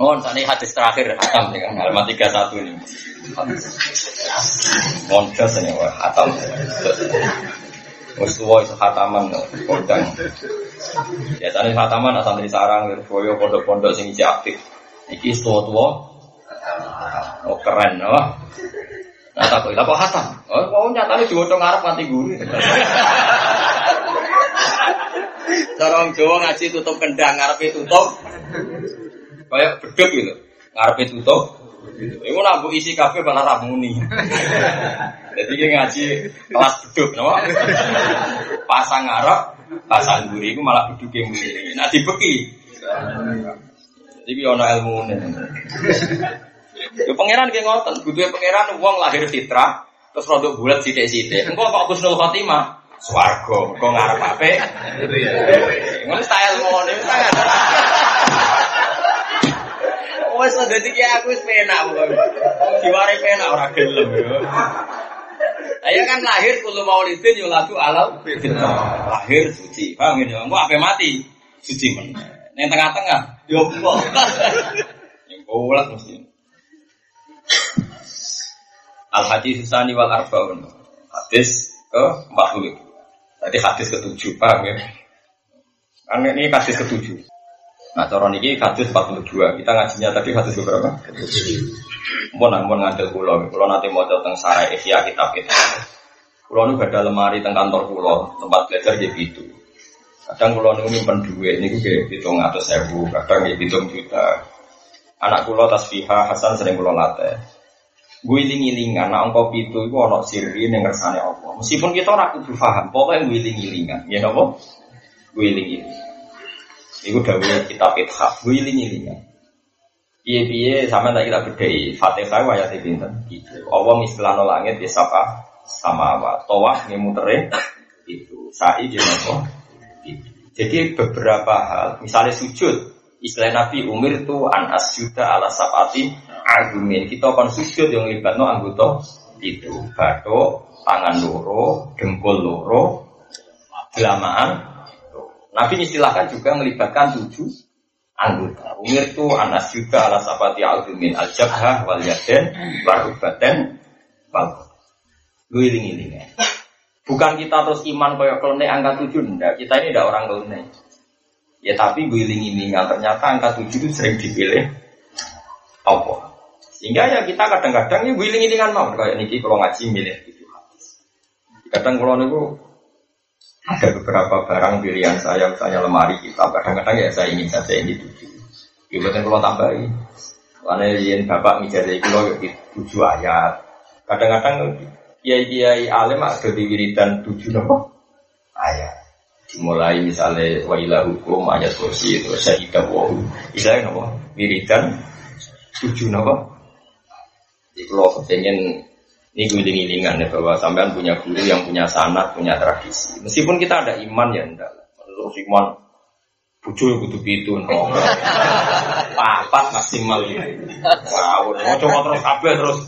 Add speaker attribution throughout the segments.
Speaker 1: Oh, ini hadis terakhir hatam nih kan, halaman 31 ini. Monjas ini wah hatam. Wis iso hataman kondang. Biasanya hataman asal dari sarang, dari boyo pondok-pondok sing isi aktif. Iki tua-tua. Oh keren, oh. Nah, tak kok apa hatam? Oh, kok nyatane diwocok ngarep nganti guru. Corong Jawa ngaji tutup kendang, ngarepe tutup Kayak beduk gitu. Ngarepe tutup. Iku nak isi kafe malah ramuni. Jadi dia ngaji kelas beduk, no? Pasang ngarep, pasang guri, itu malah beduk yang muni. Nah dibeki. Jadi ono ilmu nih. Yo pangeran kayak ngotot, butuh pangeran uang lahir fitrah, terus produk bulat sidik-sidik. Engkau kok Husnul Khotimah, swargo, kok ngarep apa? Ngono style mau nih, Wes dadi ki aku wis penak pokoke. Diware penak ora gelem yo. Ayo kan lahir kulo maulidin yo lagu alal Lahir suci. Paham ya? Ape mati suci men. Ning tengah-tengah yo kok. Yang bolak mesti. Al hadis susani wal arbaun. Hadis ke 40. Tadi hadis ketujuh, paham ya? Kan ini hadis ketujuh. Nah, cara niki hadis 42. Kita ngajinya tadi hadis berapa? Mun mun ngadil kula, kula nanti mau tentang sarai Ihya kitab kita. Kula nu ada lemari teng kantor kula, tempat belajar gitu. Kadang kula nu nyimpen duit niku nggih 700.000, kadang nggih 7 juta. Anak kula tasfiha Hasan sering kula latih. Guling-gilingan, anak engkau pitu itu ono sirri yang ngersane Allah. Meskipun kita ora kudu paham, pokoknya guling-gilingan, ya napa? Guling-gilingan. Iku dawuh kitab Ithaf, wiling-wilingan. Piye-piye sama tak kita bedai Fatihah ayat pinten gitu. Allah mistilano langit di sapa sama apa. Tawah mutere itu. Sa'i jenapa itu. Jadi beberapa hal, misalnya sujud, istilah Nabi Umir itu an asjuda ala sapati agumin. Kita akan sujud yang no anggota itu. Batuk, tangan loro, dengkul loro, gelamaan, Nabi istilahkan juga melibatkan tujuh anggota. Umir itu anas juga ala sabati al-dumin al-jabhah wal yaden warubaten wal Guling ya. Bukan kita terus iman koyok kelene angka tujuh, enggak. Kita ini tidak orang kelene. Ya tapi guling ini ternyata angka tujuh itu sering dipilih Allah. Sehingga ya kita kadang-kadang ya guling ini kan mau kayak niki kalau ngaji milih itu Kadang kalau niku ada beberapa barang pilihan saya, misalnya lemari kita, kadang-kadang ya saya ingin saja ini tujuh. Ibaratnya kalau tambahin, karena yang bapak ngijazah itu loh tujuh ayat. Kadang-kadang kiai kiai alim ada di wiridan tujuh nopo ayat. Dimulai misalnya wailah hukum ayat kursi itu syahidah wahu. Misalnya nopo wiridan tujuh nopo. Jadi kalau pengen ini giling-gilingan ya bahwa sampean punya guru yang punya sanat, punya tradisi. Meskipun kita ada iman ya enggak. Terus iman bucu butuh itu no. Papat maksimal itu. Wow, mau coba terus kabel terus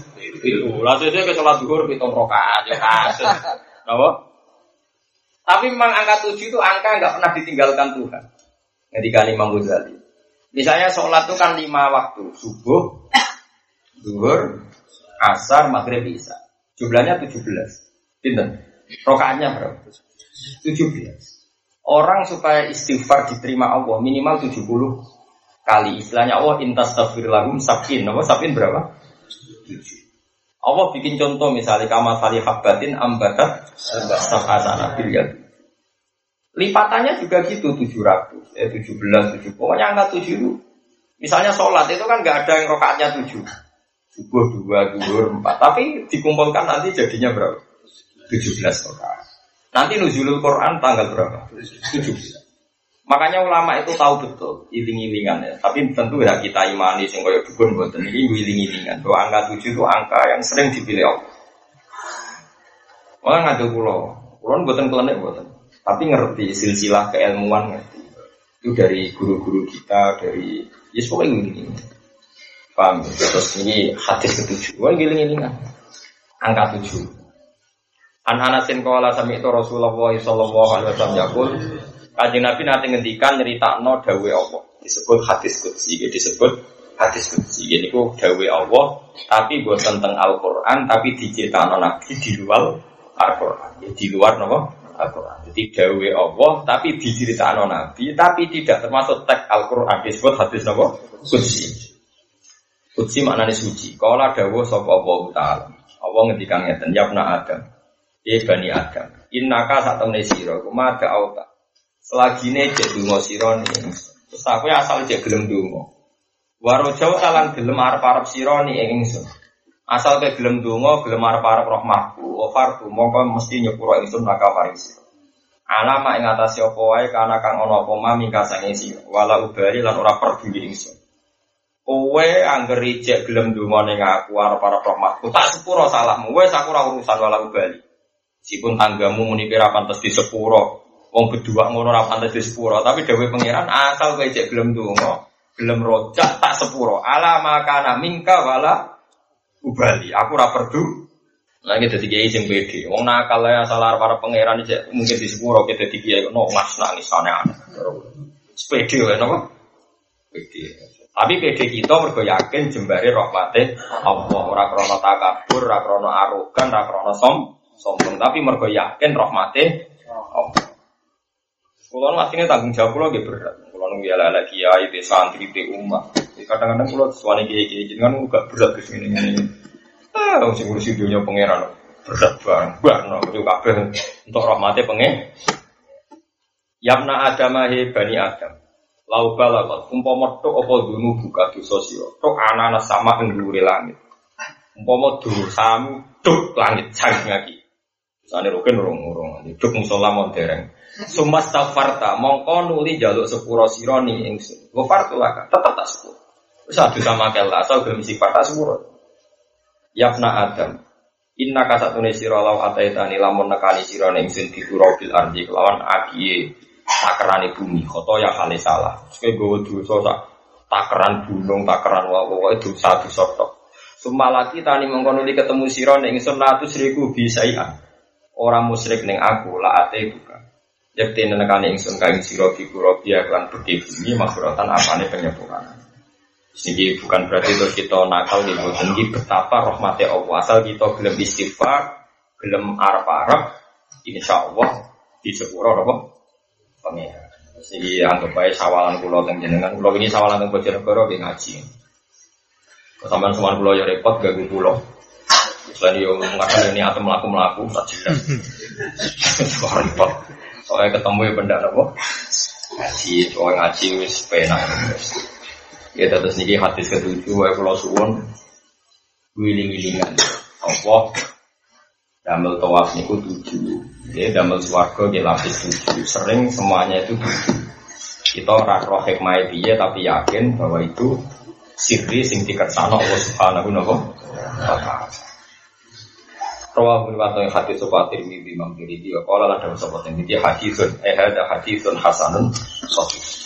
Speaker 1: itu. Lalu saya ke sholat duhur pitung rokaat ya kasus. Kenapa? Tapi memang angka tujuh itu angka nggak pernah ditinggalkan Tuhan. Ketika Imam Ghazali. Misalnya sholat itu kan lima waktu. Subuh, duhur, asar, maghrib, isya. Jumlahnya 17. Pinten? Rokaatnya berapa? 17. Orang supaya istighfar diterima Allah minimal 70 kali. Istilahnya Allah intas tafir lahum sabin. Apa sabin berapa? 7. Allah bikin contoh misalnya kama sali habbatin ambatat sab'asana biliat. Lipatannya juga gitu 700, eh 17, 7. Pokoknya angka 7 itu. Misalnya sholat itu kan nggak ada yang rokaatnya 7 subuh dua, duhur empat. Tapi dikumpulkan nanti jadinya berapa? Tujuh belas rakaat. Nanti nuzulul Quran tanggal berapa? Tujuh belas. Makanya ulama itu tahu betul iling-ilingan ya. Tapi tentu ya kita imani sing dukun boten ini iling-ilingan. Bahwa angka tujuh itu angka yang sering dipilih Allah. Orang ngadu pulau, pulau boten kelenek boten. Tapi ngerti silsilah keilmuan ngerti. Itu dari guru-guru kita, dari ya pokoknya ini. Paham? Terus ini hadis ketujuh. Wah giling ini kan. Angka tujuh. An Anasin kala sami itu Rasulullah Sallallahu Alaihi Wasallam yakul. Kaji Nabi nanti ngendikan cerita no dawe Allah. Disebut hadis kutsi. Disebut hadis kunci. Ini ku dawe Allah, tapi buat tentang Al-Quran, tapi diceritakan Nabi di luar Al-Quran. Di luar apa? Al-Quran. Jadi dawe Allah, tapi diceritakan Nabi, tapi tidak termasuk teks Al-Quran. Disebut hadis apa? Kunci. Kunci maknanya suci. Kalau dawe sapa Allah Ta'ala. Allah ngendikan ngeten, ya Adam. Ya Bani Adam. Innaka sak temne sira, kumada auta. Selagi cek dungo sira Terus aku asal cek gelem dungo. Waro jauh talang gelem arep-arep sira ni ingsun. Asal ke gelem donga, gelem arep-arep rahmatku, ofarku mongko mesti nyepuro ingsun maka waris. Alama ing atase apa wae kana kang ana apa mami kasange sira. Wala ubari lan ora peduli ingsun. Kowe angger ijek gelem donga ning aku arep-arep rahmatku, tak sepuro salahmu. Wes aku ora urusan wala ubali. Sipun tanggamu muni kira pantes di sepuro. Wong berdua ngono ora pantes di sepuro, tapi dhewe pangeran asal kowe ijek gelem donga, gelem rojak tak sepuro. Ala makana mingka wala ubali. Aku ora perdu. Lagi dadi kiai sing pede. Wong nakal ya salah para pangeran iki mungkin di sepuro kita dadi kiai no mas nangis aneh-aneh. Sepede wae napa? Pede tapi pede kita mergo yakin jembare rahmate Allah ora krana takabur ora krana arogan ora krana som sombong tapi mergo yakin rahmate Allah Kulo aslinya tanggung jawab kulo gitu berat. Kulo nunggu ya lala kiai, di santri, di umat. Kadang-kadang kulo suami kiai kiai jadi kan gak berat sini ini. Ah, sing ngurus dunia pangeran berat banget. Barno itu kabeh untuk rahmatnya pengen. Yamna Adam he bani Adam. Lau balagot umpama tok apa dunu buka dosa sira. Tok ana sama ing langit. Umpama dosamu tok langit sang lagi. Sane roken urung-urung. Tok musola dereng. Sumas tafarta mongko nuli jaluk sepuro sironi ingsun. Gofartu laka tetap tak sepuro. Wis adu sama kela asal gelem sifat tak sepuro. Yapna Adam. Inna kasatune sira law ataitani lamun nekani sira ning ingsun di bil ardi kelawan akiye takerane bumi khoto ya kali salah. Kowe gowo dosa sak takeran gunung, takeran wae pokoke dosa dosa tok. Sumalaki tani mongko nuli ketemu sira ning ingsun latus riku bisaian. Orang musyrik ning aku la ate bukan. Yakti nenekani ingsun kain siro di kurobia kan pergi bumi maksuratan apane penyempurnaan. Ini bukan berarti terus kita nakal di boten betapa rahmatnya Allah. Asal kita gelem istighfar, gelem arab-arab, insya Allah di sepuro apa? Pengira. Jadi anggap sawalan pulau teng jenengan. Pulau ini sawalan teng Bojonegoro di ngaji. Kesamaan semua pulau ya repot gak pulau. Selain yo mengatakan ini atau melaku melaku tak jelas. Repot. Soalnya ketemu ya benda apa? Ngaji, soalnya ngaji wis penak. Ya terus niki hadis ketujuh wae kula suwun wiling-wilingan. Apa damel tawaf niku tujuh. Ya damel swarga nggih lapis tujuh. Sering semuanya itu tujuh. Kita ora roh hikmah piye tapi yakin bahwa itu sirri sing dikersano Allah Subhanahu wa taala. Rawah bin Wato yang hadis sopa Tirmidzi Imam Tirmidzi wa qala lan dawu sopa Tirmidzi hadisun eh ada hadisun hasanun sahih.